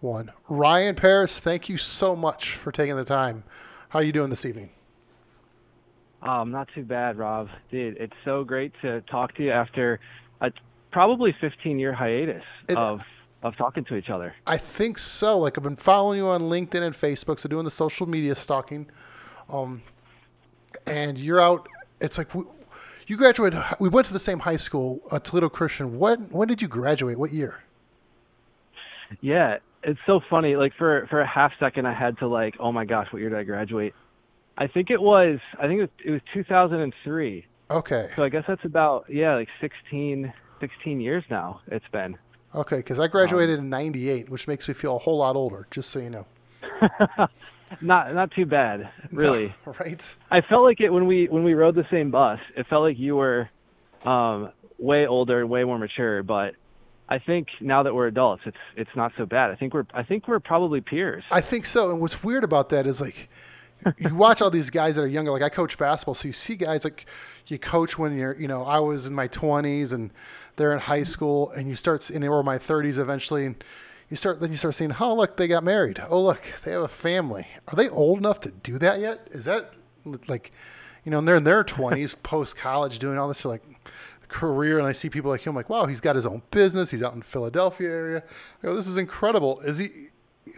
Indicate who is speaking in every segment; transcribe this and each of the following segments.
Speaker 1: one. Ryan Pereus, thank you so much for taking the time. How are you doing this evening?
Speaker 2: Um, not too bad, Rob. Dude, it's so great to talk to you after a probably 15 year hiatus
Speaker 1: It-
Speaker 2: of of talking to each other.
Speaker 1: I think so. Like I've been following you on LinkedIn and Facebook, so doing the social media stalking. Um, and you're out. It's like we, you graduated. We went to the same high school, uh, Toledo Christian. When when did you graduate? What year?
Speaker 2: Yeah, it's so funny. Like for for a half second, I had to like, oh my gosh, what year did I graduate? I think it was. I think it was, it was 2003.
Speaker 1: Okay,
Speaker 2: So I guess that's about yeah, like 16 16 years now. It's been.
Speaker 1: okay, because I graduated in '98, which makes me feel a whole lot older. Just so you know.
Speaker 2: Not not too bad, really.
Speaker 1: right?
Speaker 2: I felt like it when we when we rode the same bus. It felt like you were um, way older, and way more mature. But I think now that we're adults, it's it's not so bad. I think we're I think we're probably peers.
Speaker 1: I think so. And what's weird about that is like you watch all these guys that are younger. Like I coach basketball, so you see guys like you coach when you're, you know, I was in my 20s and they're in high school, and you start in or my 30s eventually, and you start then you start seeing, oh look, they got married. Oh look, they have a family. Are they old enough to do that yet? Is that like, you know, and they're in their 20s, post college, doing all this You're like career, and I see people like him, like, wow, he's got his own business. He's out in Philadelphia area. I go, this is incredible. Is he?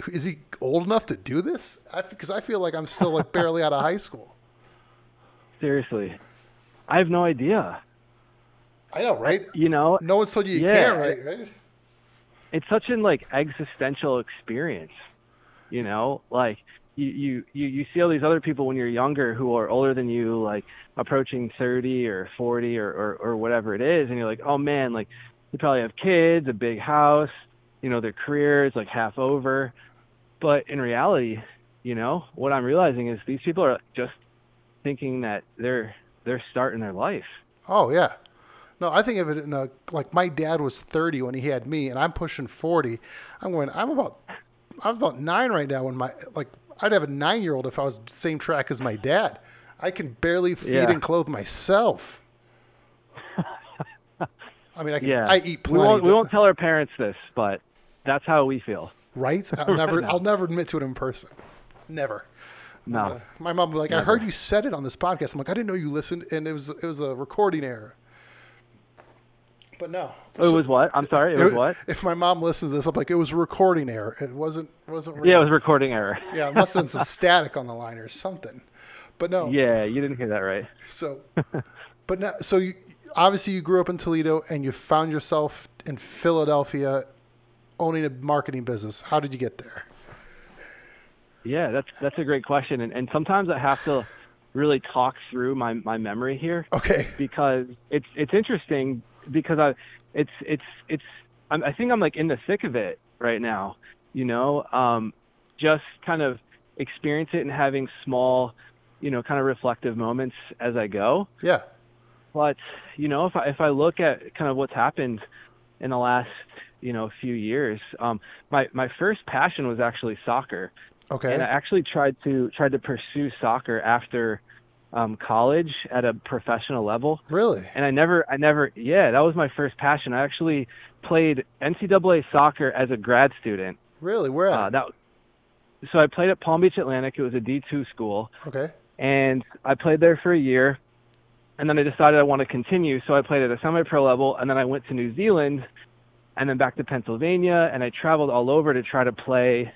Speaker 1: Is he old enough to do this? Because I, feel like I'm still like barely out of high school.
Speaker 2: Seriously, I have no idea.
Speaker 1: I know, right?
Speaker 2: You know,
Speaker 1: No one's told you you
Speaker 2: Yeah.
Speaker 1: can't, right? Right?
Speaker 2: it's such an like existential experience you know like you, you you see all these other people when you're younger who are older than you like approaching 30 or 40 or, or or whatever it is and you're like oh man like they probably have kids a big house you know their career is like half over but in reality you know what i'm realizing is these people are just thinking that they're they're starting their life
Speaker 1: Oh yeah. No, I think of it in a like my dad was 30 when he had me, and I'm pushing 40. I'm going. I'm about. I'm about nine right now. When my like, I'd have a nine year old if I was the same track as my dad. I can barely feed
Speaker 2: Yeah.
Speaker 1: and clothe myself. I mean, I can.
Speaker 2: yeah
Speaker 1: I eat
Speaker 2: we
Speaker 1: plenty.
Speaker 2: won't we won't tell our parents this but that's how we feel
Speaker 1: right? I'll never.
Speaker 2: No.
Speaker 1: I'll never admit to it in person. Never.
Speaker 2: no
Speaker 1: Uh, my mom was like, I heard you said it on this podcast. I'm like, I didn't know you listened, and it was it was a recording error. But no,
Speaker 2: It was what? I'm sorry. It was what?
Speaker 1: If my mom listens to this, I'm like, it was a recording error. It wasn't it wasn't.
Speaker 2: Yeah, it was recording error.
Speaker 1: yeah, it must have been some static on the line or something. But no,
Speaker 2: Yeah, you didn't hear that right.
Speaker 1: so, but now, so you, obviously you grew up in Toledo and you found yourself in Philadelphia, owning a marketing business. How did you get there?
Speaker 2: Yeah, that's that's a great question, and and sometimes I have to really talk through my my memory here
Speaker 1: Okay,
Speaker 2: because it's it's interesting because I it's it's it's I'm, I think I'm like in the thick of it right now, you know, um, just kind of experience it and having small, you know, kind of reflective moments as I go.
Speaker 1: yeah,
Speaker 2: But you know, if I if I look at kind of what's happened in the last you know few years, um, my my first passion was actually soccer,
Speaker 1: okay,
Speaker 2: and I actually tried to tried to pursue soccer after um, college at a professional level,
Speaker 1: really,
Speaker 2: and I never I never yeah that was my first passion. I actually played NCAA soccer as a grad student.
Speaker 1: really, where at?
Speaker 2: Uh, that so I played at Palm Beach Atlantic. It was a D two school
Speaker 1: okay,
Speaker 2: and I played there for a year, and then I decided I want to continue, so I played at a semi-pro level, and then I went to New Zealand, and then back to Pennsylvania, and I traveled all over to try to play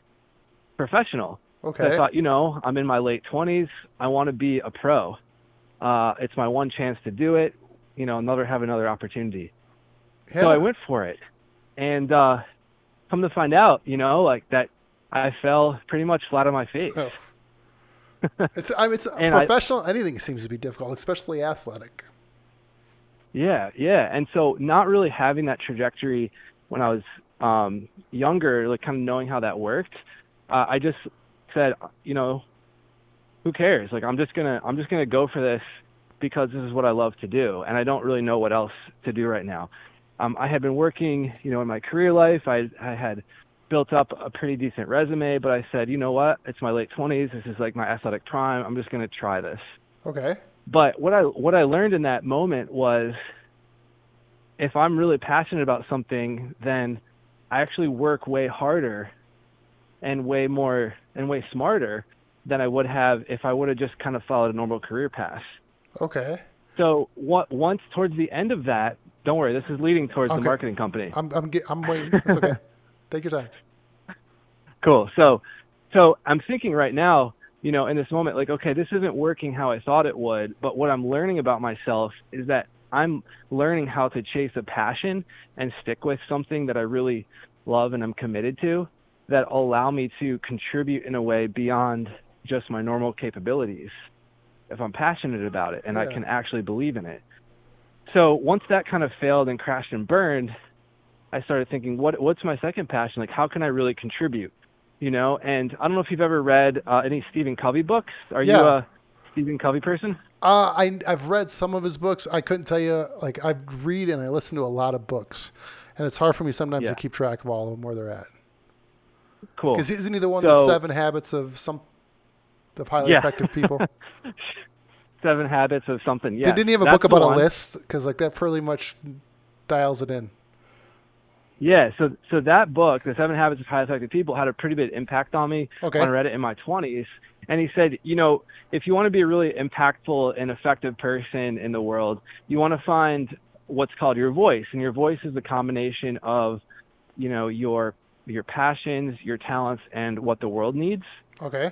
Speaker 2: professional. So
Speaker 1: okay,
Speaker 2: I thought, you know, I'm in my late 20s, I want to be a pro. Uh, it's my one chance to do it, you know, another have another opportunity.
Speaker 1: yeah.
Speaker 2: So I went for it, and uh, come to find out, you know, like that, I fell pretty much flat on my face.
Speaker 1: Oh. It's I mean, it's
Speaker 2: And I-
Speaker 1: professional. anything seems to be difficult, especially athletic.
Speaker 2: Yeah, yeah. And so not really having that trajectory when I was um younger, like kind of knowing how that worked, uh, I just said, you know, who cares? Like I'm just going to I'm just to go for this because this is what I love to do and I don't really know what else to do right now. Um I had been working, you know, in my career life. I I had built up a pretty decent resume, but I said, you know what? It's my late 20s. This is like my athletic prime. I'm just going to try this
Speaker 1: Okay,
Speaker 2: but what I what I learned in that moment was if I'm really passionate about something, then I actually work way harder and way more and way smarter than I would have if I would have just kind of followed a normal career path.
Speaker 1: Okay.
Speaker 2: So what once towards the end of that, don't worry, this is leading towards
Speaker 1: Okay.
Speaker 2: the marketing company.
Speaker 1: I'm I'm I'm waiting. It's okay. Take your time.
Speaker 2: Cool. So, so I'm thinking right now, you know, in this moment, like, okay, this isn't working how I thought it would. But what I'm learning about myself is that I'm learning how to chase a passion and stick with something that I really love and I'm committed to that allow me to contribute in a way beyond just my normal capabilities. If I'm passionate about it and I can actually believe in it. So once that kind of failed and crashed and burned, I started thinking, what what's my second passion? Like, how can I really contribute? You know, and I don't know if you've ever read uh, any Stephen Covey books. Are you a Stephen Covey person?
Speaker 1: Uh, I I've read some of his books. I couldn't tell you like I read and I listen to a lot of books, and it's hard for me sometimes
Speaker 2: Yeah.
Speaker 1: to keep track of all of them where they're at.
Speaker 2: Cool.
Speaker 1: Because isn't he the one the seven habits of some of highly
Speaker 2: Yeah.
Speaker 1: effective people?
Speaker 2: Seven Habits of something. Yeah.
Speaker 1: Didn't he have a
Speaker 2: that's
Speaker 1: book about a list? Because like that pretty much dials it in.
Speaker 2: Yeah. So so that book, The Seven Habits of Highly Effective People, had a pretty big impact on me
Speaker 1: Okay.
Speaker 2: when I read it in my 20s. And he said, you know, if you want to be a really impactful and effective person in the world, you want to find what's called your voice, and your voice is a combination of, you know, your your passions, your talents, and what the world needs.
Speaker 1: Okay.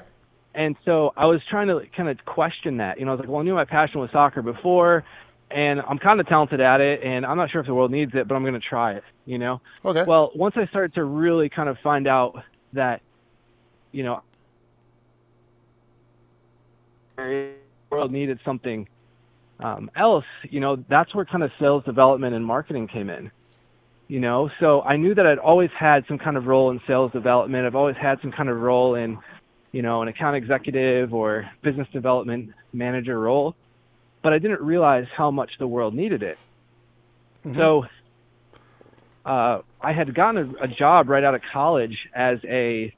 Speaker 2: And so I was trying to kind of question that. You know, I was like, well, I knew my passion was soccer before, and I'm kind of talented at it, and I'm not sure if the world needs it, but I'm going to try it. You know.
Speaker 1: Okay.
Speaker 2: Well, once I started to really kind of find out that, you know, the world needed something um, else, you know, that's where kind of sales development and marketing came in. You know, so I knew that I'd always had some kind of role in sales development. I've always had some kind of role in, you know, an account executive or business development manager role, but I didn't realize how much the world needed it. So uh, I had gotten a, a job right out of college as a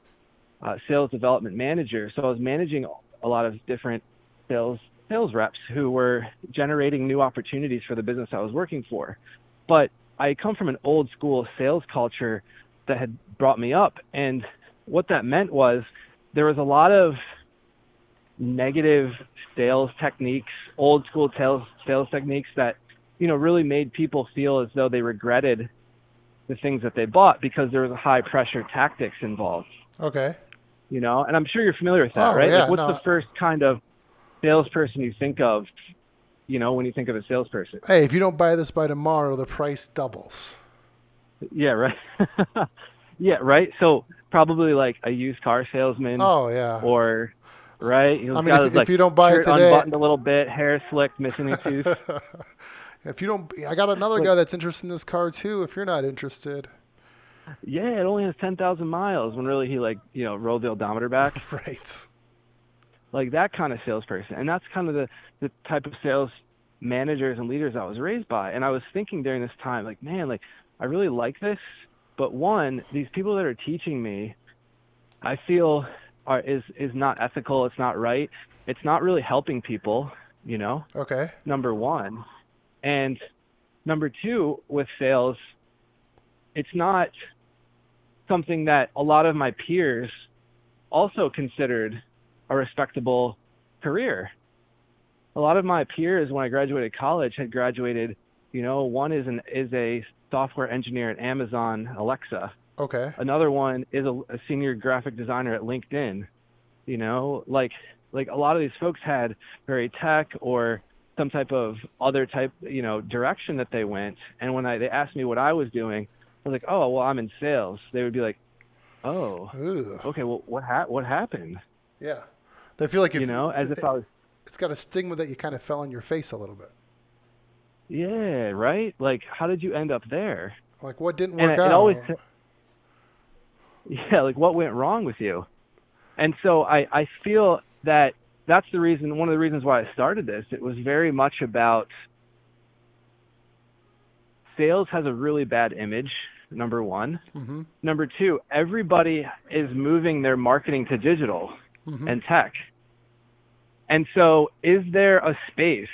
Speaker 2: uh, sales development manager. So I was managing a lot of different sales sales reps who were generating new opportunities for the business I was working for. But I come from an old school sales culture that had brought me up, and what that meant was there was a lot of negative sales techniques, old school sales sales techniques that you know really made people feel as though they regretted the things that they bought because there was a high pressure tactics involved
Speaker 1: Okay.
Speaker 2: you know and i'm sure you're familiar with that
Speaker 1: Oh,
Speaker 2: right
Speaker 1: yeah,
Speaker 2: like what's
Speaker 1: no.
Speaker 2: the first kind of salesperson you think of you know when you think of a salesperson
Speaker 1: Hey, if you don't buy this by tomorrow, the price doubles.
Speaker 2: yeah right yeah right so probably like a used car salesman
Speaker 1: Oh yeah.
Speaker 2: or right
Speaker 1: I mean, if- if
Speaker 2: like,
Speaker 1: you don't buy it today-
Speaker 2: unbuttoned a little bit hair slicked missing a tooth
Speaker 1: if you don't, I got another guy that's interested in this car too. If you're not interested,
Speaker 2: yeah it only has 10,000 miles when really he like you know rolled the odometer back
Speaker 1: right?
Speaker 2: Like that kind of salesperson. And that's kind of the the type of sales managers and leaders I was raised by. And I was thinking during this time like man like I really like this but one these people that are teaching me I feel are is is not ethical it's not right it's not really helping people you know?
Speaker 1: Okay.
Speaker 2: number 1 and number 2 with sales it's not something that a lot of my peers also considered a respectable career. A lot of my peers when I graduated college had graduated, you know, one is an is a software engineer at Amazon Alexa.
Speaker 1: Okay.
Speaker 2: Another one is a, a senior graphic designer at LinkedIn. You know, like like a lot of these folks had very tech or some type of other type, you know, direction that they went. And when I they asked me what I was doing, I was like, "Oh, well, I'm in sales." They would be like, "Oh, okay. Well, what ha- what happened?"
Speaker 1: Yeah. They feel like if,
Speaker 2: you know, as if I was
Speaker 1: it's got a stigma that you kind of fell on your face a little bit.
Speaker 2: Yeah, right? Like how did you end up there?
Speaker 1: Like what didn't work
Speaker 2: it,
Speaker 1: out?
Speaker 2: it always Yeah, like what went wrong with you? And so I I feel that that's the reason one of the reasons why I started this. It was very much about sales has a really bad image, number 1.
Speaker 1: mm-hmm.
Speaker 2: Number 2, everybody is moving their marketing to digital
Speaker 1: Mhm.
Speaker 2: and tech. And so, is there a space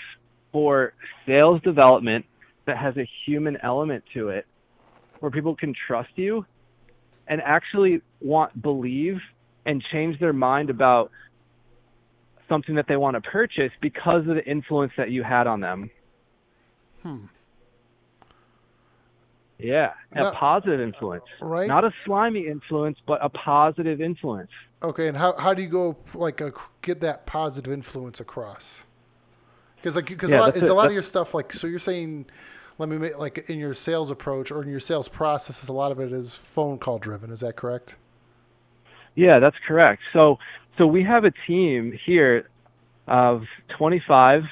Speaker 2: for sales development that has a human element to it where people can trust you and actually want believe and change their mind about something that they want to purchase because of the influence that you had on them.
Speaker 1: Hmm.
Speaker 2: Yeah, a
Speaker 1: Now-
Speaker 2: positive influence.
Speaker 1: Right.
Speaker 2: Not a slimy influence, but a positive influence.
Speaker 1: Okay, and how, how do you go like uh get that positive influence across? Because like because
Speaker 2: Yeah,
Speaker 1: a lot, is a lot of your stuff like so you're saying, let me make like in your sales approach or in your sales processes, a lot of it is phone call driven. Is that correct?
Speaker 2: Yeah, that's correct. So, so we have a team here of 25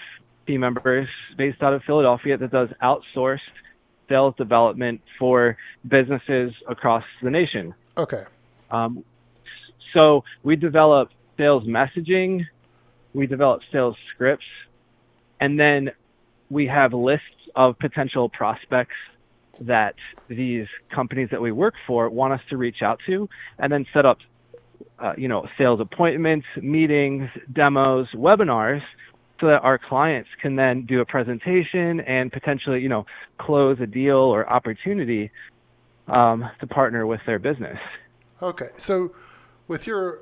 Speaker 2: team members based out of Philadelphia that does outsourced sales development for businesses across the nation.
Speaker 1: Okay.
Speaker 2: Um, so we develop sales messaging, we develop sales scripts, and then we have lists of potential prospects that these companies that we work for want us to reach out to, and then set up, uh, you know, sales appointments, meetings, demos, webinars, so that our clients can then do a presentation and potentially, you know, close a deal or opportunity um, to partner with their business.
Speaker 1: Okay. So with your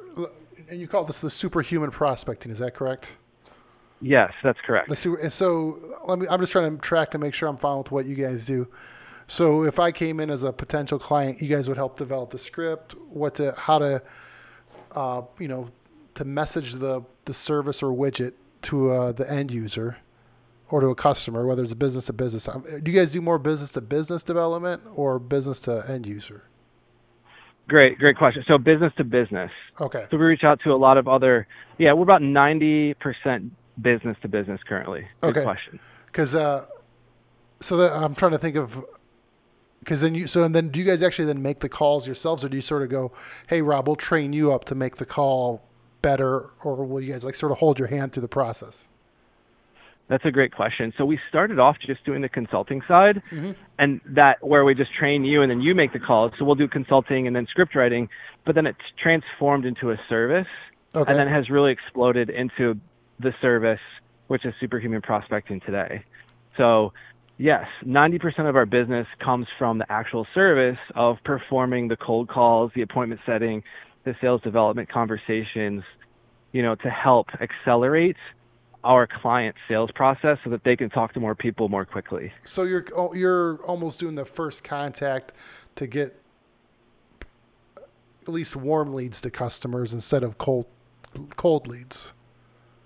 Speaker 1: and you call this the superhuman prospecting, is that correct?
Speaker 2: Yes, that's correct.
Speaker 1: The super, and so let me. I'm just trying to track to make sure I'm following with what you guys do. So if I came in as a potential client, you guys would help develop the script, what to, how to, uh, you know, to message the the service or widget to uh, the end user or to a customer, whether it's a business to business. Um, Do you guys do more business to business development or business to end user?
Speaker 2: Great, great question. So business to business.
Speaker 1: Okay.
Speaker 2: So we reach out to a lot of other. Yeah, we're about ninety percent business to business currently. Good
Speaker 1: Okay.
Speaker 2: question.
Speaker 1: Because uh, so that I'm trying to think of because then you so and then do you guys actually then make the calls yourselves or do you sort of go, hey Rob, we'll train you up to make the call better, or will you guys like sort of hold your hand through the process?
Speaker 2: That's a great question. So we started off just doing the consulting side,
Speaker 1: Mhm.
Speaker 2: and that where we just train you and then you make the calls. So we'll do consulting and then script writing, but then it's transformed into a service,
Speaker 1: Okay.
Speaker 2: and then has really exploded into the service, which is superhuman prospecting today. So yes, 90% of our business comes from the actual service of performing the cold calls, the appointment setting, the sales development conversations, you know, to help accelerate our client sales process so that they can talk to more people more quickly.
Speaker 1: so you're oh, you're almost doing the first contact to get at least warm leads to customers instead of cold cold leads.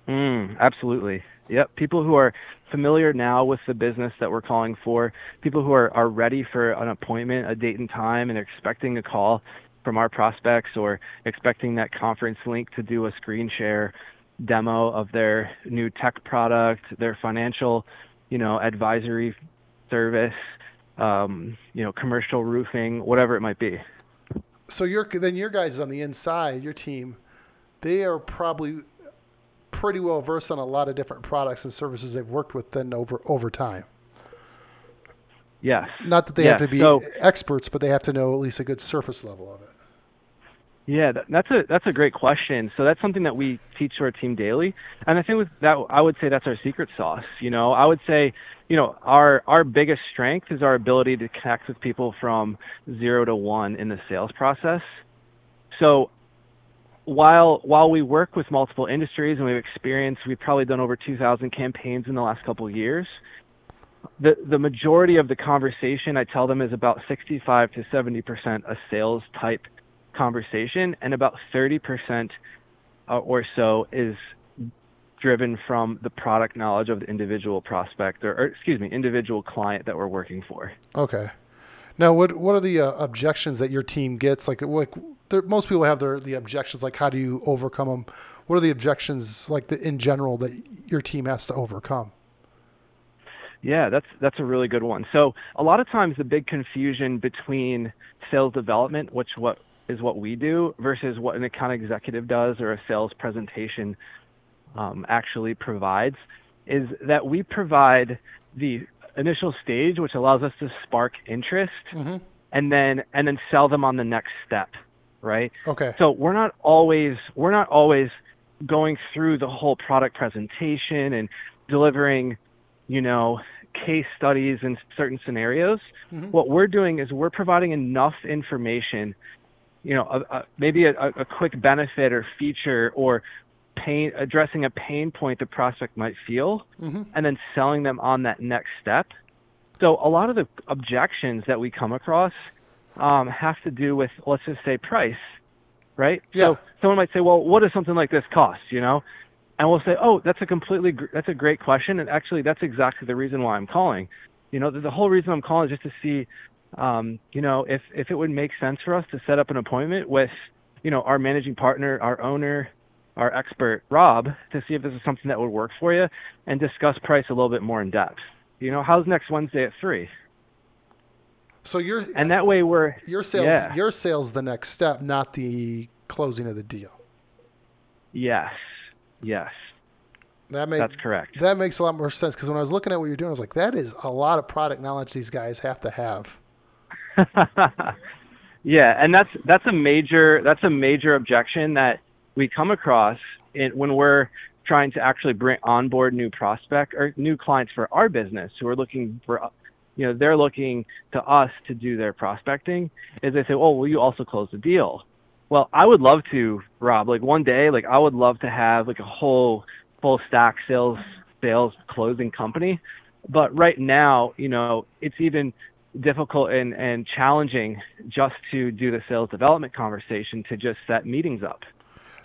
Speaker 2: Mm, absolutely. Yep. People who are familiar now with the business that we're calling for, people who are, are ready for an appointment, a date and time, and expecting a call from our prospects or expecting that conference link to do a screen share demo of their new tech product, their financial, you know, advisory service, um, you know, commercial roofing, whatever it might be.
Speaker 1: So your then your guys on the inside, your team, they are probably pretty well versed on a lot of different products and services they've worked with then over over time.
Speaker 2: Yes.
Speaker 1: Not that they
Speaker 2: Yeah,
Speaker 1: have to be
Speaker 2: so-
Speaker 1: experts, but they have to know at least a good surface level of it.
Speaker 2: Yeah, that's a that's a great question. So that's something that we teach to our team daily, and I think with that I would say that's our secret sauce. You know, I would say, you know, our our biggest strength is our ability to connect with people from zero to one in the sales process. So while while we work with multiple industries and we've experienced, we've probably done over 2,000 campaigns in the last couple of years. The the majority of the conversation I tell them is about 65 to 70 percent a sales type conversation, and about 30% uh, or so is driven from the product knowledge of the individual prospect or, or excuse me, individual client that we're working for.
Speaker 1: Okay. Now, what what are the uh, objections that your team gets? Like, like there, most people have their the objections. Like, how do you overcome them? What are the objections like the, in general that your team has to overcome?
Speaker 2: Yeah, that's that's a really good one. So a lot of times the big confusion between sales development, which what is what we do, versus what an account executive does or a sales presentation um, actually provides, is that we provide the initial stage, which allows us to spark interest,
Speaker 1: Mm-hmm.
Speaker 2: and then and then sell them on the next step, right?
Speaker 1: Okay.
Speaker 2: So we're not always we're not always going through the whole product presentation and delivering, you know, case studies in certain scenarios.
Speaker 1: Mhm.
Speaker 2: What we're doing is we're providing enough information you know, a, a, maybe a, a quick benefit or feature or pain addressing a pain point the prospect might feel,
Speaker 1: Mm-hmm.
Speaker 2: and then selling them on that next step. So a lot of the objections that we come across um, have to do with, let's just say, price, right?
Speaker 1: Yeah.
Speaker 2: So someone might say, well, what does something like this cost? You know, and we'll say, oh, that's a completely, gr- that's a great question, and actually, that's exactly the reason why I'm calling. You know, the, the whole reason I'm calling is just to see, um, you know, if if it would make sense for us to set up an appointment with, you know, our managing partner, our owner, our expert Rob, to see if this is something that would work for you, and discuss price a little bit more in depth. You know, how's next Wednesday at three?
Speaker 1: So your
Speaker 2: And that way we're
Speaker 1: your sales
Speaker 2: yeah.
Speaker 1: your sales the next step, not the closing of the deal.
Speaker 2: yes, yes,
Speaker 1: That makes
Speaker 2: that's correct.
Speaker 1: that makes a lot more sense because when I was looking at what you're doing, I was like, that is a lot of product knowledge these guys have to have.
Speaker 2: yeah, and that's that's a major that's a major objection that we come across in, when we're trying to actually bring onboard new prospect or new clients for our business who are looking for you know they're looking to us to do their prospecting is they say oh will you also close the deal? Well i would love to rob. Like one day like i would love to have like a whole full stack sales sales closing company. But right now you know it's even difficult and, and challenging just to do the sales development conversation to just set meetings up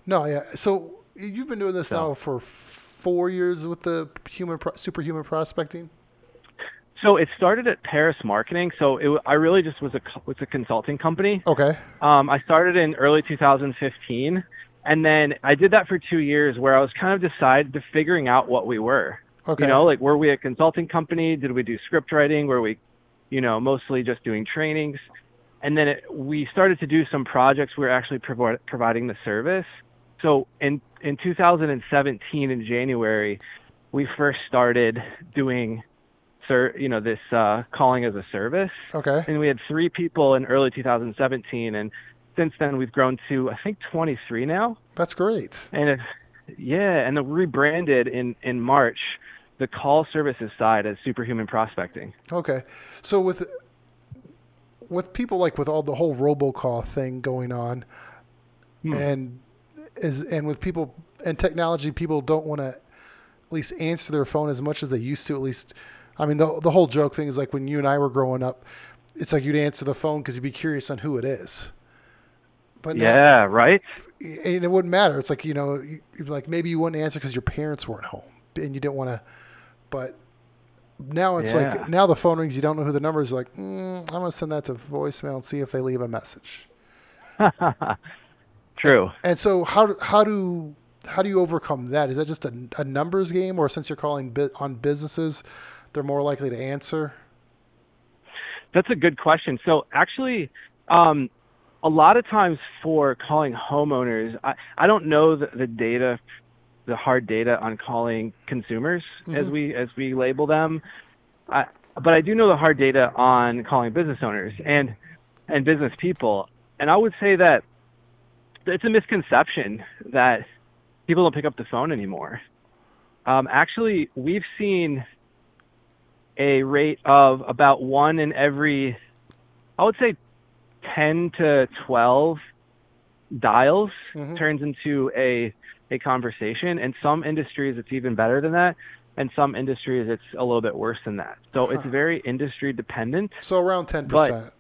Speaker 1: No, yeah. So you've been doing this
Speaker 2: So-
Speaker 1: now for four years with the human pro- superhuman prospecting.
Speaker 2: so it started at Pereus marketing so it, i really just was a was a consulting company
Speaker 1: Okay.
Speaker 2: Um, I started in early 2015, and then I did that for two years, where I was kind of decided to figuring out what we were.
Speaker 1: Okay.
Speaker 2: You know, like were we a consulting company? Did we do script writing? Were we, you know, mostly just doing trainings? And then it, we started to do some projects. We were actually provi- providing the service. So in in 2017 in January, we first started doing, sir, you know, this uh, calling as a service
Speaker 1: Okay.
Speaker 2: and we had three people in early 2017 and since then we've grown to i think 23 now
Speaker 1: That's great.
Speaker 2: and it, yeah and then rebranded in in march the call services side as superhuman prospecting
Speaker 1: Okay. So with with people like with all the whole robocall thing going on,
Speaker 2: Hmm.
Speaker 1: and is and with people and technology, people don't want to at least answer their phone as much as they used to. At least, I mean, the the whole joke thing is like when you and I were growing up, it's like you'd answer the phone because you'd be curious on who it is. But now-
Speaker 2: yeah right
Speaker 1: and it wouldn't matter. It's like you know, you'd be like maybe you wouldn't answer because your parents weren't home and you didn't want to. But now it's
Speaker 2: Yeah.
Speaker 1: like now the phone rings, you don't know who the number is. Like mm, I'm gonna send that to voicemail and see if they leave a message.
Speaker 2: true
Speaker 1: And so how do- how do how do you overcome that? Is that just a, a numbers game, or since you're calling on businesses, they're more likely to answer?
Speaker 2: That's a good question. So actually, um, a lot of times for calling homeowners, I, I don't know the, the data, the hard data on calling consumers as
Speaker 1: Mhm.
Speaker 2: we as we label them. I, but I do know the hard data on calling business owners and and business people. And I would say that it's a misconception that people don't pick up the phone anymore. Um, actually, we've seen a rate of about one in every, I would say, 10 to 12 dials
Speaker 1: Mhm.
Speaker 2: turns into a a conversation. In some industries, it's even better than that. In some industries, it's a little bit worse than that. So it's very industry dependent.
Speaker 1: So around ten percent.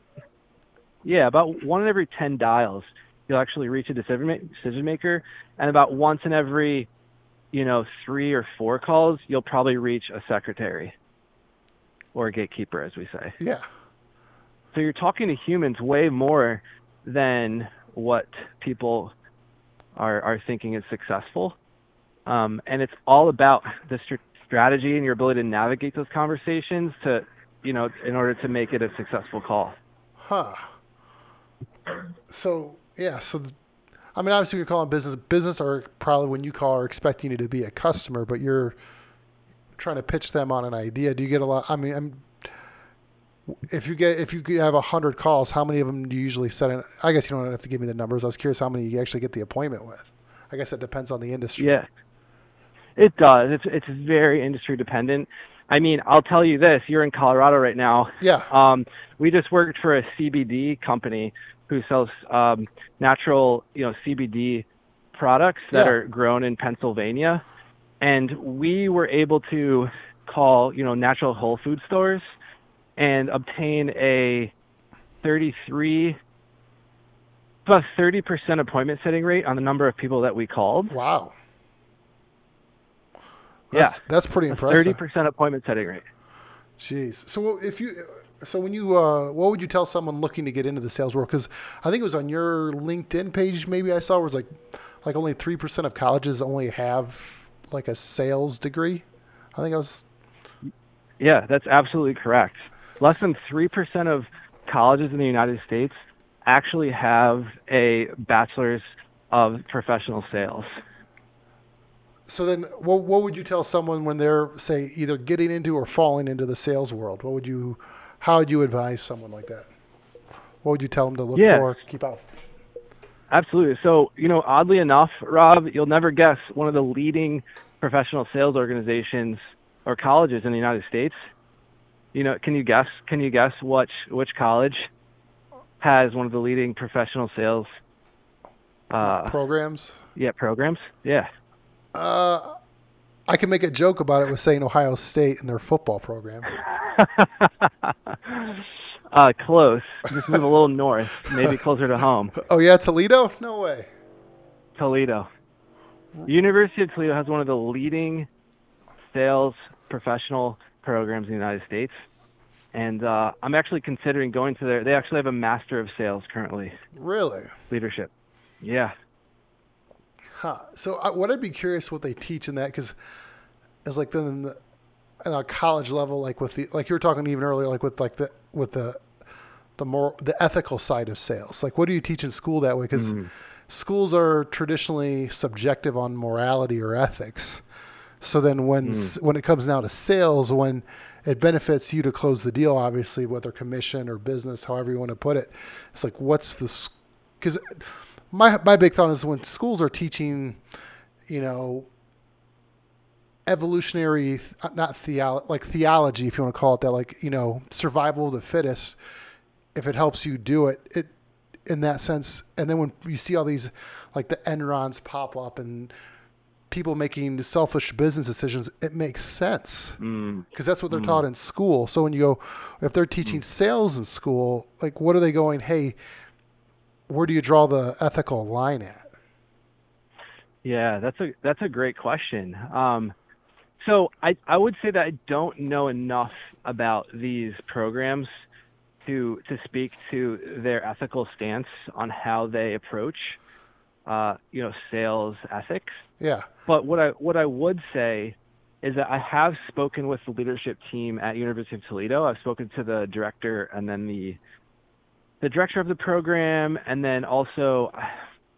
Speaker 2: Yeah, about one in every 10 dials, you'll actually reach a decision, decision maker. And about once in every, you know, three or four calls, you'll probably reach a secretary or a gatekeeper, as we say.
Speaker 1: Yeah.
Speaker 2: So you're talking to humans way more than what people are, are thinking is successful. Um, and it's all about the str- strategy and your ability to navigate those conversations to, you know, in order to make it a successful call.
Speaker 1: Huh. So yeah, so th- I mean, obviously you're calling business business, or probably when you call are expecting you to be a customer, but you're trying to pitch them on an idea. Do you get a lot? I mean, I'm, if you get if you have a hundred calls, how many of them do you usually set in? I guess you don't have to give me the numbers. I was curious how many you actually get the appointment with. I guess it depends on the industry.
Speaker 2: Yeah, it does. It's it's very industry dependent. I mean, I'll tell you this: you're in Colorado right now.
Speaker 1: Yeah.
Speaker 2: Um, we just worked for a CBD company who sells um, natural, you know, CBD products that
Speaker 1: Yeah.
Speaker 2: are grown in Pennsylvania, and we were able to call, you know, natural whole food stores and obtain a 33 about 30% appointment setting rate on the number of people that we called.
Speaker 1: Wow.
Speaker 2: Yeah.
Speaker 1: That's, that's pretty impressive.
Speaker 2: 30% appointment setting rate.
Speaker 1: Jeez. So if you, so when you, uh, what would you tell someone looking to get into the sales world? Because I think it was on your LinkedIn page, maybe I saw, it was like, like only three percent of colleges only have like a sales degree. I think I was.
Speaker 2: Yeah, that's absolutely correct. Less than 3% of colleges in the United States actually have a bachelor's of professional sales.
Speaker 1: So then, what what would you tell someone when they're say either getting into or falling into the sales world? What would you, how would you advise someone like that? What would you tell them to look
Speaker 2: Yeah.
Speaker 1: for, keep out?
Speaker 2: Absolutely. So, you know, oddly enough, Rob, you'll never guess one of the leading professional sales organizations or colleges in the United States. You know, can you guess? Can you guess which which college has one of the leading professional sales uh
Speaker 1: Programs.
Speaker 2: yeah, programs? Yeah.
Speaker 1: Uh, I can make a joke about it with saying Ohio State and their football program.
Speaker 2: Uh close. Just move a little north, maybe closer to home.
Speaker 1: Oh yeah, Toledo? No way.
Speaker 2: Toledo. University of Toledo has one of the leading sales professional programs in the United States. And uh, I'm actually considering going to their. They actually have a Master of Sales currently,
Speaker 1: Really?
Speaker 2: leadership. Yeah.
Speaker 1: Huh. So I, what I'd be curious what they teach in that because it's like then the, at a college level, like with the like you were talking even earlier, like with like the with the the more the ethical side of sales. Like what do you teach in school that way? Because schools are traditionally subjective on morality or ethics. So then when s when it comes down to sales, when it benefits you to close the deal, obviously whether commission or business, however you want to put it, it's like what's the because my my big thought is when schools are teaching, you know, evolutionary uh, not theolo- like theology if you want to call it that like you know survival of the fittest if it helps you do it it in that sense and then when you see all these like the enrons pop up and people making selfish business decisions it makes sense.
Speaker 2: Mm.
Speaker 1: because that's what they're taught in school. So when you go if they're teaching sales in school like what are they going hey where do you draw the ethical line at?
Speaker 2: Yeah, that's a that's a great question. Um, so I I would say that I don't know enough about these programs to to speak to their ethical stance on how they approach uh, you know sales ethics.
Speaker 1: yeah
Speaker 2: But what I what I would say is that I have spoken with the leadership team at University of Toledo. I've spoken to the director and then the the director of the program, and then also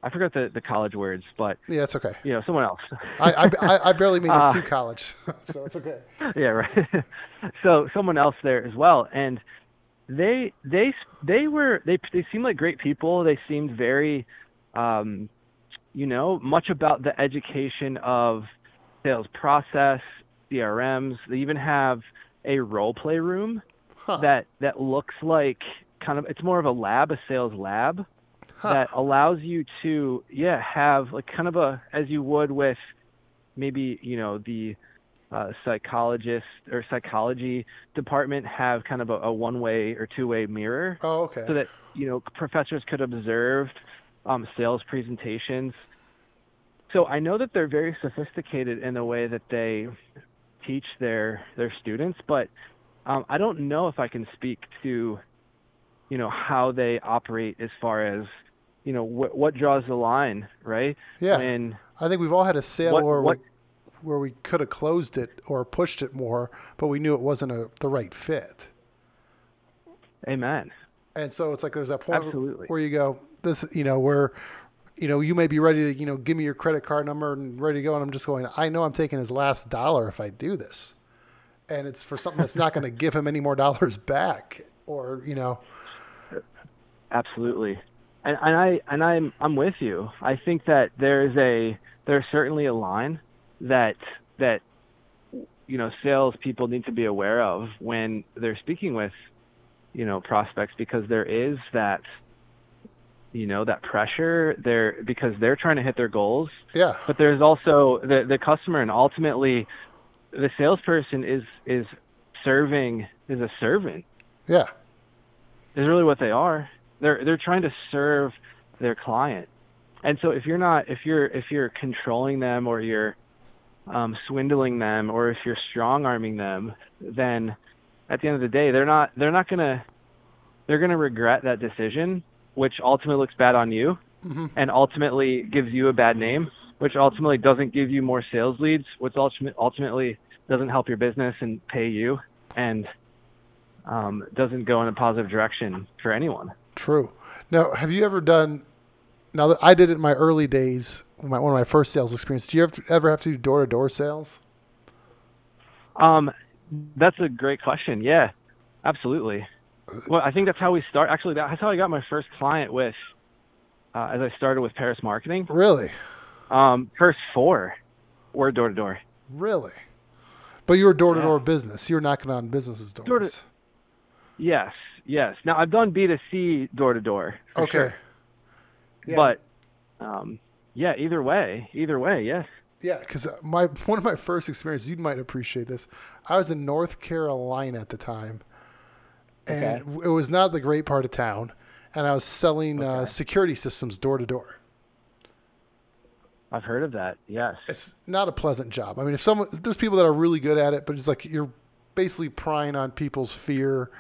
Speaker 2: I forgot the, the college words, but
Speaker 1: yeah it's okay
Speaker 2: you know someone else.
Speaker 1: I, I, I- barely made it
Speaker 2: Uh,
Speaker 1: to college so it's okay
Speaker 2: yeah, right. so someone else there as well, and they they they were they they seemed like great people. They seemed very, um, you know, much about the education of sales process, CRMs. They even have a role play room
Speaker 1: Huh.
Speaker 2: that that looks like kind of it's more of a lab, a sales lab
Speaker 1: Huh.
Speaker 2: that allows you to yeah have like kind of a as you would with maybe you know the uh, psychologist or psychology department have kind of a, a one way or two way mirror
Speaker 1: oh okay
Speaker 2: so that you know professors could observe um, sales presentations. So I know that they're very sophisticated in the way that they teach their their students, but um, I don't know if I can speak to you know how they operate as far as you know what what draws the line, right?
Speaker 1: yeah
Speaker 2: When
Speaker 1: I think we've all had a sale
Speaker 2: What-
Speaker 1: where
Speaker 2: what-
Speaker 1: we where we could have closed it or pushed it more, but we knew it wasn't a, the right fit.
Speaker 2: Amen.
Speaker 1: And so it's like there's that point
Speaker 2: Absolutely.
Speaker 1: where you go, this, you know, where, you know, you may be ready to, you know, give me your credit card number and ready to go. And I'm just going, I know I'm taking his last dollar if I do this. And it's for something that's not going to give him any more dollars back or, you know,
Speaker 2: Absolutely. And, and I and I'm I'm with you. I think that there's a there's certainly a line that that you know sales people need to be aware of when they're speaking with you know prospects because there is that you know that pressure they're because they're trying to hit their goals.
Speaker 1: Yeah.
Speaker 2: but there's also the the customer and ultimately the salesperson is is serving is a servant.
Speaker 1: Yeah.
Speaker 2: is really what they are. They're they're trying to serve their client. And so if you're not if you're if you're controlling them or you're um, swindling them or if you're strong arming them then at the end of the day they're not they're not gonna they're gonna regret that decision which ultimately looks bad on you
Speaker 1: Mhm.
Speaker 2: and ultimately gives you a bad name which ultimately doesn't give you more sales leads which ultimately doesn't help your business and pay you and um, doesn't go in a positive direction for anyone
Speaker 1: True. Now, have you ever done? Now that I did it in my early days, my, one of my first sales experiences. Do you ever, ever have to do door to door sales?
Speaker 2: Um, that's a great question. Yeah, absolutely. Well, I think that's how we start. Actually, that's how I got my first client with, uh, as I started with Pereus Marketing.
Speaker 1: Really,
Speaker 2: Um, first four were door to door.
Speaker 1: really. But you were door to door business. You're knocking on businesses'
Speaker 2: Door
Speaker 1: doors.
Speaker 2: to- Yes, yes. Now I've done B two C door to door.
Speaker 1: okay.
Speaker 2: sure.
Speaker 1: Yeah.
Speaker 2: But, um, yeah. Either way, either way, yes.
Speaker 1: Yeah, because my one of my first experiences, you might appreciate this. I was in North Carolina at the time, and
Speaker 2: Okay.
Speaker 1: it was not the great part of town. And I was selling uh, security systems door to door.
Speaker 2: I've heard of that. Yes.
Speaker 1: It's not a pleasant job. I mean, if someone there's people that are really good at it, but it's like you're basically prying on people's fear.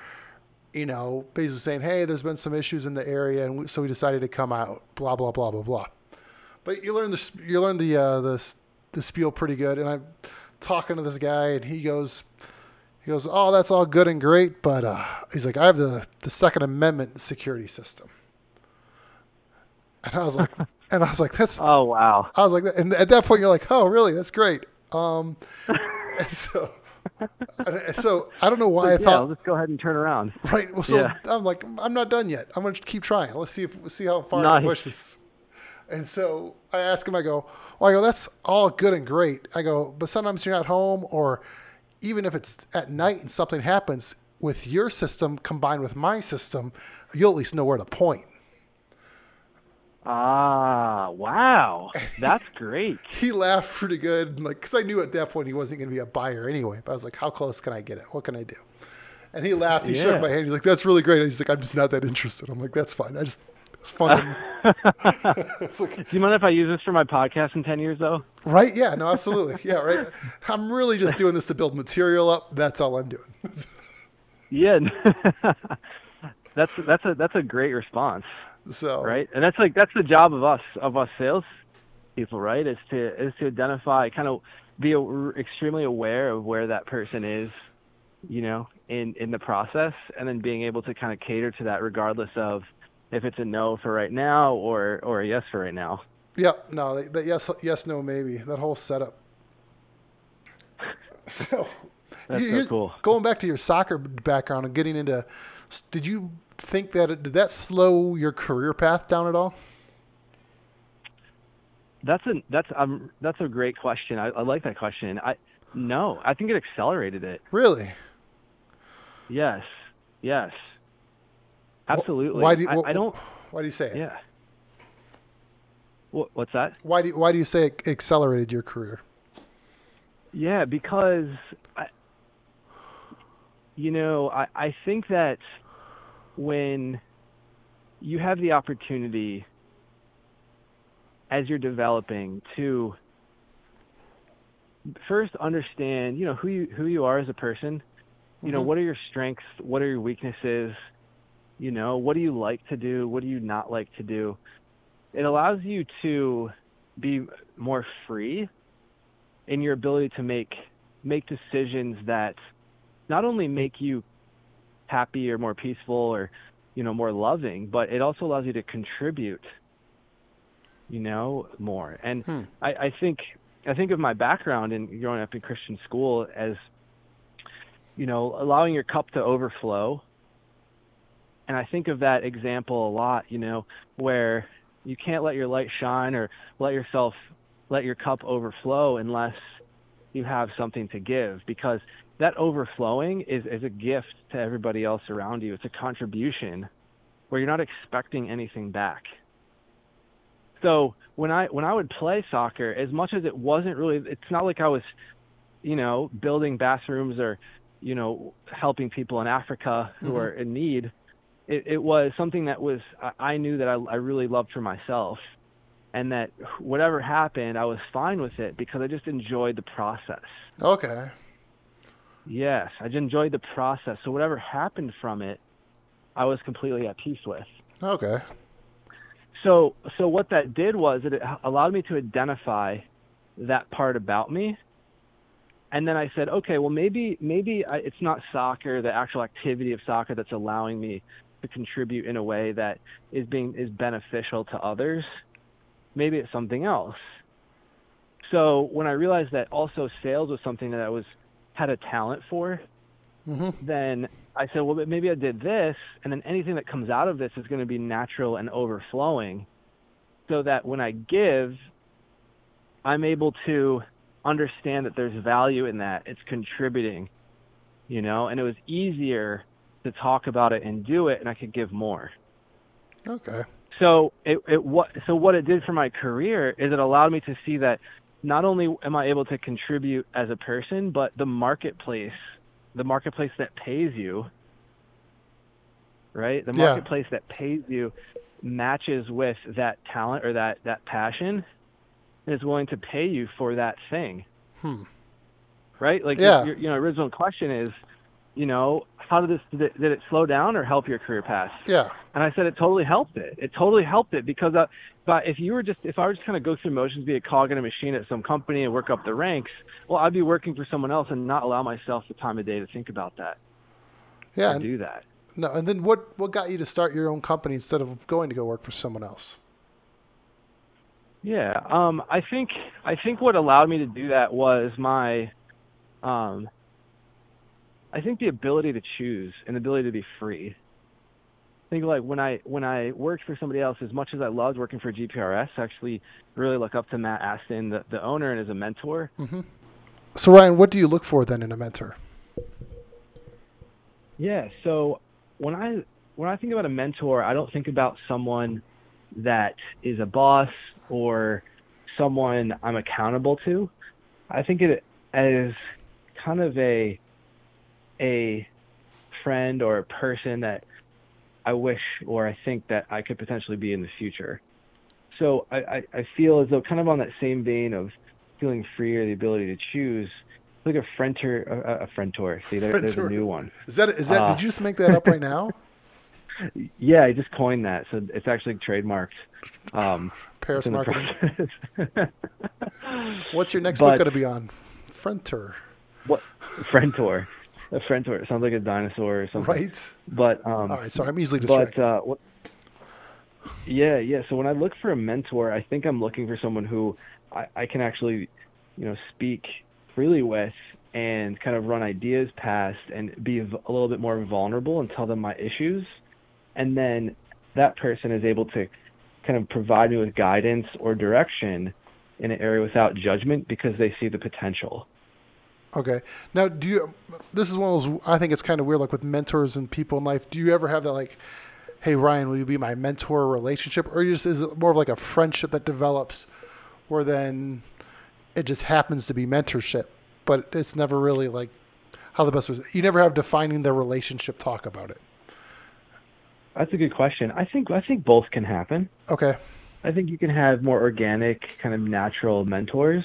Speaker 1: You know, basically saying, "Hey, there's been some issues in the area, and we, so we decided to come out." Blah blah blah blah blah. But you learn the you learn the uh, the the spiel pretty good. And I'm talking to this guy, and he goes, he goes, "Oh, that's all good and great, but uh, he's like, I have the the Second Amendment security system." And I was like, and I was like, "That's
Speaker 2: Oh wow.
Speaker 1: I was like, and at that point, you're like, oh, really? That's great. Um, so, so I don't know why I
Speaker 2: yeah,
Speaker 1: thought,
Speaker 2: let's go ahead and turn around.
Speaker 1: right? Well, so
Speaker 2: Yeah.
Speaker 1: I'm like, I'm not done yet. I'm going to keep trying. Let's see if see how far I
Speaker 2: Nice.
Speaker 1: can push this. And so I ask him, I go, well, I go, that's all good and great. I go, but sometimes you're not home, or even if it's at night and something happens with your system combined with my system, you'll at least know where to point.
Speaker 2: Ah, wow. That's great.
Speaker 1: he laughed pretty good, like because I knew at that point he wasn't going to be a buyer anyway. But I was like, "How close can I get it? What can I do?" And he laughed. He
Speaker 2: Yeah.
Speaker 1: shook my hand. He's like, "That's really great." And he's like, "I'm just not that interested." I'm like, "That's fine. I just it's fun." it's like,
Speaker 2: Do you mind if I use this for my podcast in 10 years, though?
Speaker 1: right? Yeah, no, absolutely. Yeah, right. I'm really just doing this to build material up. That's all I'm doing.
Speaker 2: Yeah. that's that's a that's a great response,
Speaker 1: so
Speaker 2: right? And that's like that's the job of us of us sales people, right? Is to is to identify, kind of be a, extremely aware of where that person is, you know, in in the process, and then being able to kind of cater to that, regardless of if it's a no for right now or or a yes for right now.
Speaker 1: Yeah, no, that, that yes, yes, no, maybe that whole setup. So,
Speaker 2: That's
Speaker 1: you-
Speaker 2: so cool.
Speaker 1: Going back to your soccer background and getting into, did you think that it, did that slow your career path down at all?
Speaker 2: That's a that's um that's a great question. I, I like that question. I no, I think it accelerated it.
Speaker 1: Really?
Speaker 2: Yes, yes, absolutely.
Speaker 1: Why do you,
Speaker 2: I, I don't.
Speaker 1: Why do you say it?
Speaker 2: Yeah. What, what's that?
Speaker 1: Why do you, Why do you say it accelerated your career?
Speaker 2: Yeah, because I, you know, I I think that when you have the opportunity as you're developing to first understand, you know, who you who you are as a person. You know,
Speaker 1: Mhm.
Speaker 2: what are your strengths? What are your weaknesses? You know, what do you like to do? What do you not like to do? It allows you to be more free in your ability to make make decisions that not only make you happy or more peaceful or you know more loving, but it also allows you to contribute you know more. And
Speaker 1: Hmm.
Speaker 2: I, I think I think of my background in growing up in Christian school as you know allowing your cup to overflow. And I think of that example a lot, you know, where you can't let your light shine or let yourself let your cup overflow unless you have something to give because that overflowing is, is a gift to everybody else around you. It's a contribution where you're not expecting anything back. So when I when I would play soccer, as much as it wasn't really, it's not like I was, you know, building bathrooms or, you know, helping people in Africa who
Speaker 1: Mhm.
Speaker 2: are in need. It, it was something that was I, I knew that I, I really loved for myself, and that whatever happened, I was fine with it because I just enjoyed the process.
Speaker 1: Okay.
Speaker 2: Yes, I just enjoyed the process. So whatever happened from it, I was completely at peace with.
Speaker 1: Okay.
Speaker 2: So so what that did was it allowed me to identify that part about me. And then I said, okay, well maybe maybe I, it's not soccer, the actual activity of soccer that's allowing me to contribute in a way that is being is beneficial to others. Maybe it's something else. So when I realized that also sales was something that I was had a talent for,
Speaker 1: hmm
Speaker 2: then I said, well, maybe I did this, and then anything that comes out of this is going to be natural and overflowing, so that when I give, I'm able to understand that there's value in that. It's contributing, you know, and it was easier to talk about it and do it, and I could give more.
Speaker 1: Okay.
Speaker 2: So it, it what so what it did for my career is it allowed me to see that not only am I able to contribute as a person, but the marketplace, the marketplace that pays you, right? The
Speaker 1: Yeah.
Speaker 2: marketplace that pays you matches with that talent or that that passion and is willing to pay you for that thing.
Speaker 1: Hmm.
Speaker 2: Right? Like
Speaker 1: Yeah.
Speaker 2: your, you know, original question is, you know, how did this did it, did it slow down or help your career path?
Speaker 1: Yeah.
Speaker 2: And I said it totally helped it. It totally helped it because, uh, but if you were just, if I were just kind of go through motions, be a cog in a machine at some company and work up the ranks, well, I'd be working for someone else and not allow myself the time of day to think about that
Speaker 1: Yeah. And,
Speaker 2: do that.
Speaker 1: no, and then what what got you to start your own company instead of going to go work for someone else?
Speaker 2: Yeah. Um, I think, I think what allowed me to do that was my, um, I think the ability to choose and the ability to be free. I think like when I when I worked for somebody else, as much as I loved working for GPRS, I actually really look up to Matt Aston, the, the owner, and as a mentor. Mm-hmm.
Speaker 1: So Ryan, what do you look for then in a mentor?
Speaker 2: Yeah. So when I when I think about a mentor, I don't think about someone that is a boss or someone I'm accountable to. I think it as kind of a a friend or a person that I wish or I think that I could potentially be in the future. So I, I, I feel as though kind of on that same vein of feeling free or the ability to choose, like a frientor, a, a frientor. See, there, there's a new one.
Speaker 1: Is that is that?
Speaker 2: Uh,
Speaker 1: did you just make that up right now?
Speaker 2: Yeah, I just coined that, so it's actually trademarked. Um,
Speaker 1: Paris
Speaker 2: it's in the
Speaker 1: marketing. What's your next book going to be on? Frientor,
Speaker 2: what Frentor? A Frentor. It sounds like a dinosaur or something.
Speaker 1: right?
Speaker 2: But um,
Speaker 1: All right. Sorry, I'm easily
Speaker 2: but
Speaker 1: distracted.
Speaker 2: uh, what? Yeah, yeah. So when I look for a mentor, I think I'm looking for someone who I, I can actually, you know, speak freely with and kind of run ideas past and be v- a little bit more vulnerable and tell them my issues, and then that person is able to kind of provide me with guidance or direction in an area without judgment because they see the potential.
Speaker 1: Okay. Now, do you? This is one of those. I think it's kind of weird, like with mentors and people in life. Do you ever have that, like, "Hey, Ryan, will you be my mentor?" Relationship, or just is it more of like a friendship that develops, where then it just happens to be mentorship, but it's never really like how the best was. You never have defining the relationship talk about it.
Speaker 2: That's a good question. I think I think both can happen.
Speaker 1: Okay.
Speaker 2: I think you can have more organic, kind of natural mentors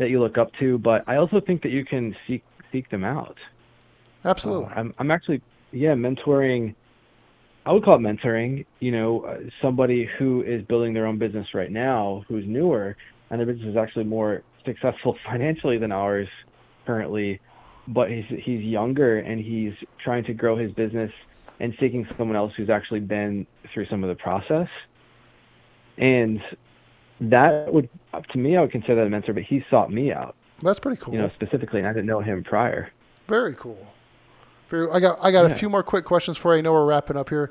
Speaker 2: that you look up to, but I also think that you can seek seek them out.
Speaker 1: Absolutely.
Speaker 2: Uh, I'm I'm actually yeah mentoring. I would call it mentoring. You know, uh, somebody who is building their own business right now, who's newer, and their business is actually more successful financially than ours currently, but he's he's younger and he's trying to grow his business and seeking someone else who's actually been through some of the process. And that would, to me, I would consider that a mentor, but he sought me out,
Speaker 1: That's pretty cool.
Speaker 2: you know, specifically, and I didn't know him prior.
Speaker 1: Very cool. Very. I got. I got a few more quick questions for you. I know we're wrapping up here.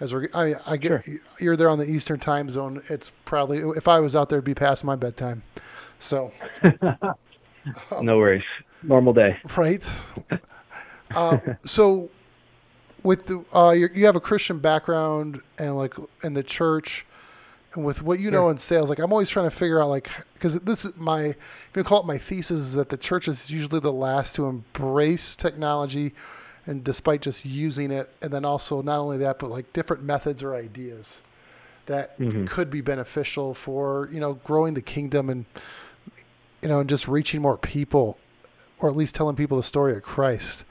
Speaker 1: As we're, I, I get you're there on the Eastern time zone. It's probably if I was out there, it'd be past my bedtime. So
Speaker 2: No worries. Normal day.
Speaker 1: right. Uh, so, with the uh, you you have a Christian background and like in the church, and with what you know in sales, like I'm always trying to figure out like because this is my if you call it my thesis is that the church is usually the last to embrace technology, and despite just using it, and then also not only that but like different methods or ideas that
Speaker 2: Mhm.
Speaker 1: could be beneficial for you know growing the kingdom and you know and just reaching more people, or at least telling people the story of Christ,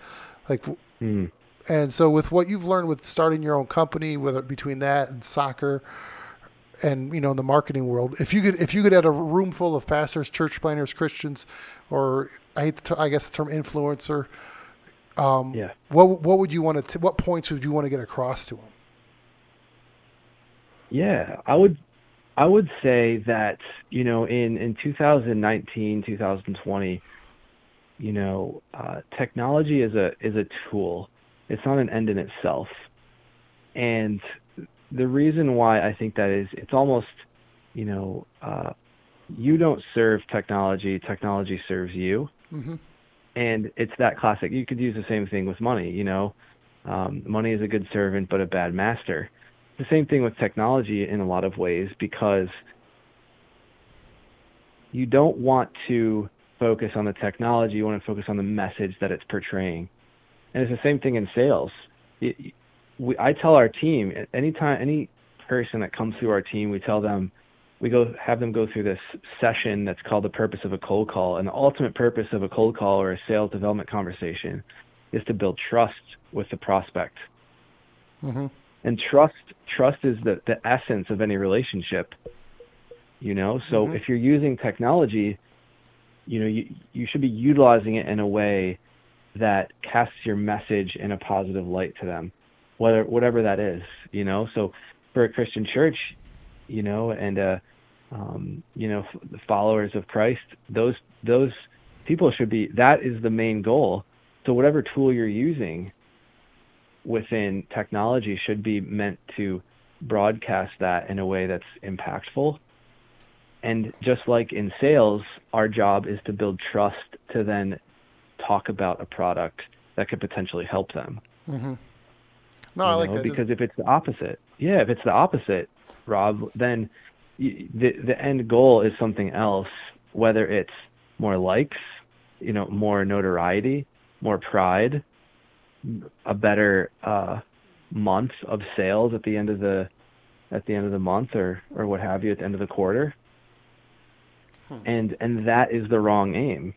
Speaker 1: like
Speaker 2: Mm.
Speaker 1: and so, with what you've learned with starting your own company, whether between that and soccer, and you know, in the marketing world, if you could, if you could add a room full of pastors, church planners, Christians, or I hate, ter- I guess the term influencer, um,
Speaker 2: Yeah.
Speaker 1: what what would you want to? What points would you want to get across to them?
Speaker 2: Yeah, I would I would say that, you know, in in 2019, 2020, you know, uh, technology is a is a tool. It's not an end in itself. And the reason why I think that is it's almost, you know, uh, you don't serve technology, technology serves you.
Speaker 1: Mm-hmm.
Speaker 2: and it's that classic. You could use the same thing with money. You know, um, money is a good servant but a bad master. The same thing with technology in a lot of ways because you don't want to focus on the technology. You want to focus on the message that it's portraying. And it's the same thing in sales. It, we, I tell our team anytime any person that comes through our team, we tell them we go have them go through this session that's called the purpose of a cold call and the ultimate purpose of a cold call or a sales development conversation is to build trust with the prospect
Speaker 1: Mm-hmm.
Speaker 2: and trust trust is the, the essence of any relationship you know so
Speaker 1: Mhm.
Speaker 2: if you're using technology you know you, you should be utilizing it in a way that casts your message in a positive light to them whatever that is you know so for a christian church you know and uh um you know the followers of christ those those people should be that is the main goal so whatever tool you're using within technology should be meant to broadcast that in a way that's impactful. And just like in sales, our job is to build trust to then talk about a product that could potentially help them.
Speaker 1: Mm-hmm. No, I like
Speaker 2: know,
Speaker 1: that.
Speaker 2: because if it's the opposite, yeah, if it's the opposite, Rob, then the the end goal is something else. Whether it's more likes, you know, more notoriety, more pride, a better uh, month of sales at the end of the at the end of the month or or what have you at the end of the quarter.
Speaker 1: Hmm.
Speaker 2: And and that is the wrong aim,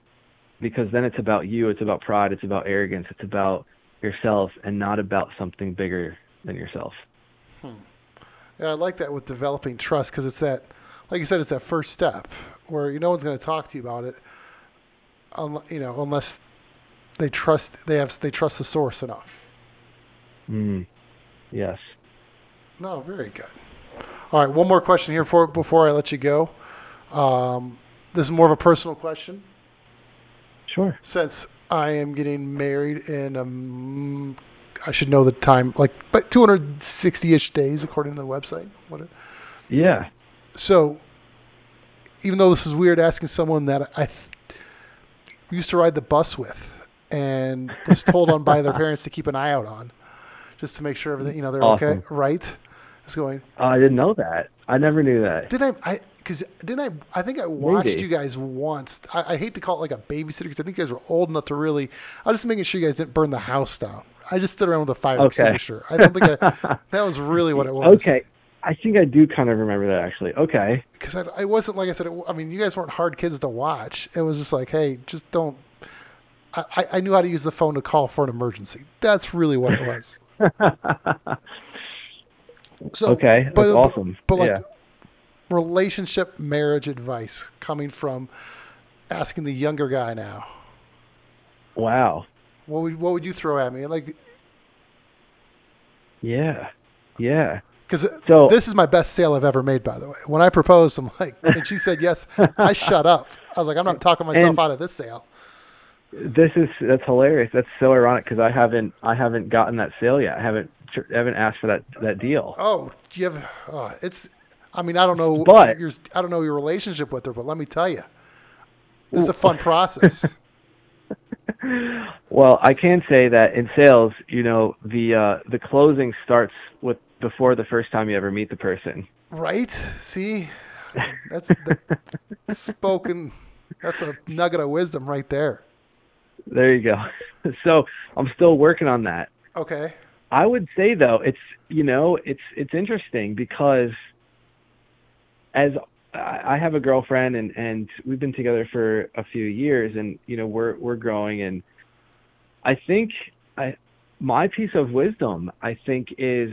Speaker 2: because then it's about you, it's about pride, it's about arrogance, it's about yourself, and not about something bigger than yourself.
Speaker 1: Yeah, I like that with developing trust because it's that, like you said, it's that first step where you no one's going to talk to you about it, un, you know, unless they trust they have they trust the source enough.
Speaker 2: Mm. Yes.
Speaker 1: No, very good. All right, one more question here for before I let you go. Um, this is more of a personal question.
Speaker 2: Sure.
Speaker 1: Since I am getting married in, um, I should know the time, like but 260-ish days according to the website. What? It,
Speaker 2: Yeah.
Speaker 1: so, even though this is weird, asking someone that I th- used to ride the bus with and was told on by their parents to keep an eye out on, just to make sure everything, you know, they're okay,
Speaker 2: Awesome.
Speaker 1: right? Just going.
Speaker 2: Oh, I didn't know that. I never knew that.
Speaker 1: Did I? I because didn't I? I think I watched
Speaker 2: Maybe.
Speaker 1: you guys once. I, I hate to call it like a babysitter because I think you guys were old enough to really. I was just making sure you guys didn't burn the house down. I just stood around with a fire
Speaker 2: Okay.
Speaker 1: extinguisher. I don't think I, that was really what it was.
Speaker 2: Okay. I think I do kind of remember that actually. Okay.
Speaker 1: Because I, I wasn't like I said. It, I mean, you guys weren't hard kids to watch. It was just like, hey, just don't. I, I- knew how to use the phone to call for an emergency. That's really what it was. So,
Speaker 2: okay. That's
Speaker 1: but-
Speaker 2: awesome.
Speaker 1: But like
Speaker 2: yeah.
Speaker 1: Relationship, marriage advice coming from asking the younger guy now.
Speaker 2: Wow.
Speaker 1: What would what would you throw at me? Like,
Speaker 2: Yeah. Yeah.
Speaker 1: because
Speaker 2: So
Speaker 1: this is my best sale I've ever made. By the way, when I proposed, I'm like, and she said yes. I shut up. I was like, I'm not talking myself out of this sale.
Speaker 2: this is that's hilarious. That's so ironic because I haven't I haven't gotten that sale yet. I haven't tr- haven't asked for that that deal.
Speaker 1: Oh, do you have? Oh, it's. I mean, I don't know.
Speaker 2: But-
Speaker 1: your, I don't know your relationship with her, but let me tell you, this is a fun process.
Speaker 2: well, I can say that in sales, you know, the uh, the closing starts with before the first time you ever meet the person.
Speaker 1: Right? See, that's the, spoken. That's a nugget of wisdom right there.
Speaker 2: There you go. So I'm still working on that.
Speaker 1: Okay.
Speaker 2: I would say though, it's you know, it's it's interesting because as I have a girlfriend and and we've been together for a few years and you know we're we're growing and I think I my piece of wisdom I think is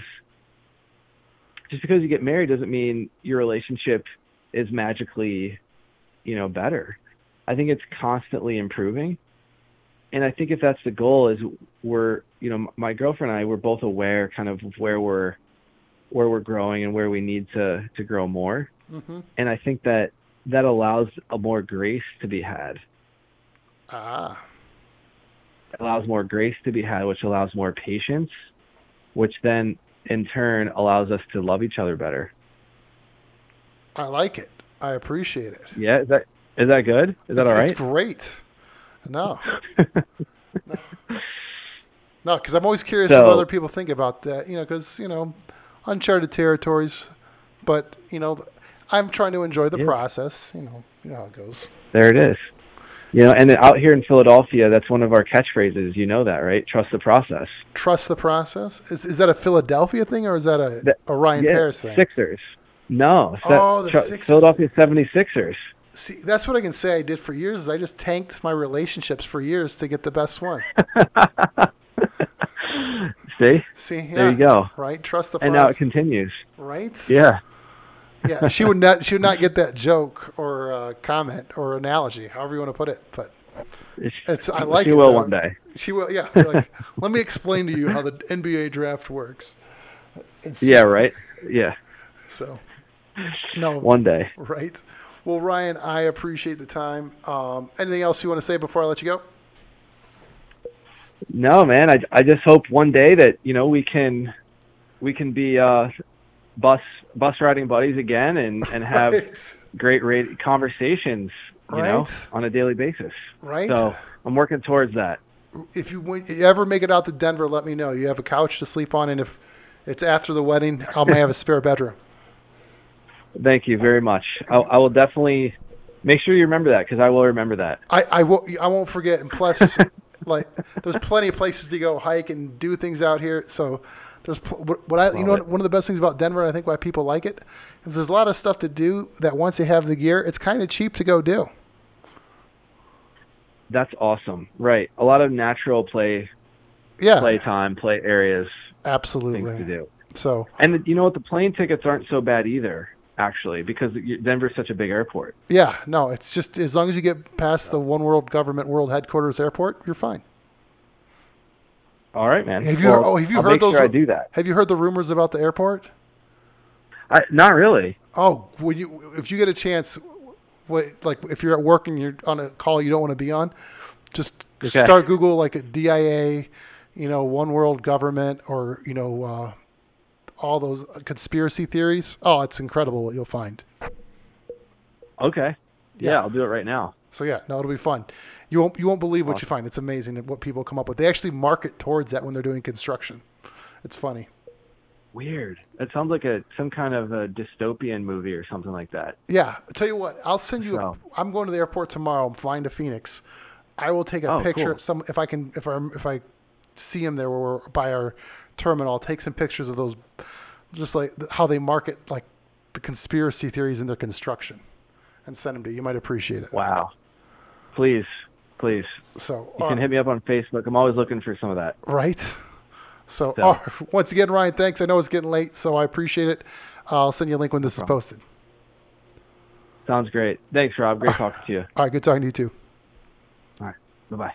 Speaker 2: just because you get married doesn't mean your relationship is magically you know better. I think it's constantly improving. And I think if that's the goal is we're you know my girlfriend and I we're both aware kind of where we're where we're growing and where we need to to grow more
Speaker 1: Mm-hmm.
Speaker 2: and I think that that allows a more grace to be had.
Speaker 1: Ah.
Speaker 2: It allows more grace to be had, which allows more patience, which then in turn allows us to love each other better.
Speaker 1: I like it. I appreciate it.
Speaker 2: Yeah, is that is that good? Is that all right?
Speaker 1: It's great. No. no, because I'm always curious
Speaker 2: So-
Speaker 1: what other people think about that. You know, because you know, uncharted territories. But you know, I'm trying to enjoy the
Speaker 2: Yeah.
Speaker 1: process. You know, you know how it goes.
Speaker 2: There it is. You know, and out here in Philadelphia, that's one of our catchphrases. You know that, right? Trust the process.
Speaker 1: Trust the process. Is is that a Philadelphia thing or is that a,
Speaker 2: That-
Speaker 1: a Ryan
Speaker 2: yeah,
Speaker 1: Pereus thing?
Speaker 2: Sixers. No.
Speaker 1: Oh,
Speaker 2: that-
Speaker 1: the
Speaker 2: Tru-
Speaker 1: Sixers.
Speaker 2: Philadelphia 76ers.
Speaker 1: See, that's what I can say I did for years. Is I just tanked my relationships for years to get the best one.
Speaker 2: See?
Speaker 1: See, yeah,
Speaker 2: There you go.
Speaker 1: Right, trust the
Speaker 2: And now it continues.
Speaker 1: right?
Speaker 2: Yeah.
Speaker 1: Yeah, she would not she would not get that joke or uh, comment or analogy, however you want to put it. But it's I like
Speaker 2: she
Speaker 1: it.
Speaker 2: will
Speaker 1: though.
Speaker 2: one day.
Speaker 1: She will. Yeah. Like, let me explain to you how the NBA draft works. It's-
Speaker 2: Yeah, right? Yeah.
Speaker 1: So, no,
Speaker 2: One day.
Speaker 1: right. Well, Ryan, I appreciate the time. Um, anything else you want to say before I let you go?
Speaker 2: No, man. I, I just hope one day that you know we can we can be uh, bus bus riding buddies again and and have
Speaker 1: Right.
Speaker 2: great rate conversations. You know, on a daily basis.
Speaker 1: Right.
Speaker 2: So I'm working towards that.
Speaker 1: if you, when you ever make it out to Denver, let me know. You have a couch to sleep on, and if it's after the wedding, I may have a spare bedroom.
Speaker 2: Thank you very much. I, I will definitely make sure you remember that because I will remember that.
Speaker 1: I, I won't I won't forget. And plus, like there's plenty of places to go hike and do things out here. So there's what, I you know one of the best things about Denver. I think why people like it is there's a lot of stuff to do that once you have the gear, it's kind of cheap to go do.
Speaker 2: That's awesome. Right. A lot of natural play
Speaker 1: Yeah,
Speaker 2: play time, play areas, things to
Speaker 1: absolutely.
Speaker 2: do.
Speaker 1: So
Speaker 2: And you know what? The plane tickets aren't so bad either, actually, because Denver's such a big airport.
Speaker 1: yeah, no, it's just as long as you get past the one world government world headquarters airport, you're fine.
Speaker 2: All right, man.
Speaker 1: Have you
Speaker 2: Well,
Speaker 1: oh have you
Speaker 2: I'll
Speaker 1: heard
Speaker 2: make
Speaker 1: those?
Speaker 2: Sure I do that.
Speaker 1: Have you heard the rumors about the airport?
Speaker 2: I, not really.
Speaker 1: Oh, when you if you get a chance, what like if you're at work and you're on a call you don't want to be on, just
Speaker 2: Okay.
Speaker 1: start Google like a DIA, you know, one world government or you know uh, all those conspiracy theories. Oh, it's incredible what you'll find.
Speaker 2: Okay. Yeah,
Speaker 1: Yeah.
Speaker 2: I'll do it right now.
Speaker 1: So yeah, no, it'll be fun. You won't you won't believe what you find. It's amazing what people come up with. They actually market towards that when they're doing construction. It's funny.
Speaker 2: Weird. That sounds like a some kind of a dystopian movie or something like that.
Speaker 1: Yeah, I'll tell you what. I'll send you.
Speaker 2: So-
Speaker 1: I'm going to the airport tomorrow. I'm flying to Phoenix. I will take a
Speaker 2: Oh,
Speaker 1: picture.
Speaker 2: cool.
Speaker 1: Some if I can if I if I see him there where we're by our terminal. I'll take some pictures of those, just like how they market like the conspiracy theories in their construction, and send them to you. You might appreciate it.
Speaker 2: Wow. Please, please.
Speaker 1: So
Speaker 2: You
Speaker 1: uh,
Speaker 2: can hit me up on Facebook. I'm always looking for some of that.
Speaker 1: right. So,
Speaker 2: So-
Speaker 1: once again, Ryan, thanks. I know it's getting late, so I appreciate it. I'll send you a link when this is posted.
Speaker 2: Sounds great. Thanks, Rob. Great talking to you.
Speaker 1: All right, good talking to you too.
Speaker 2: All right. Bye bye.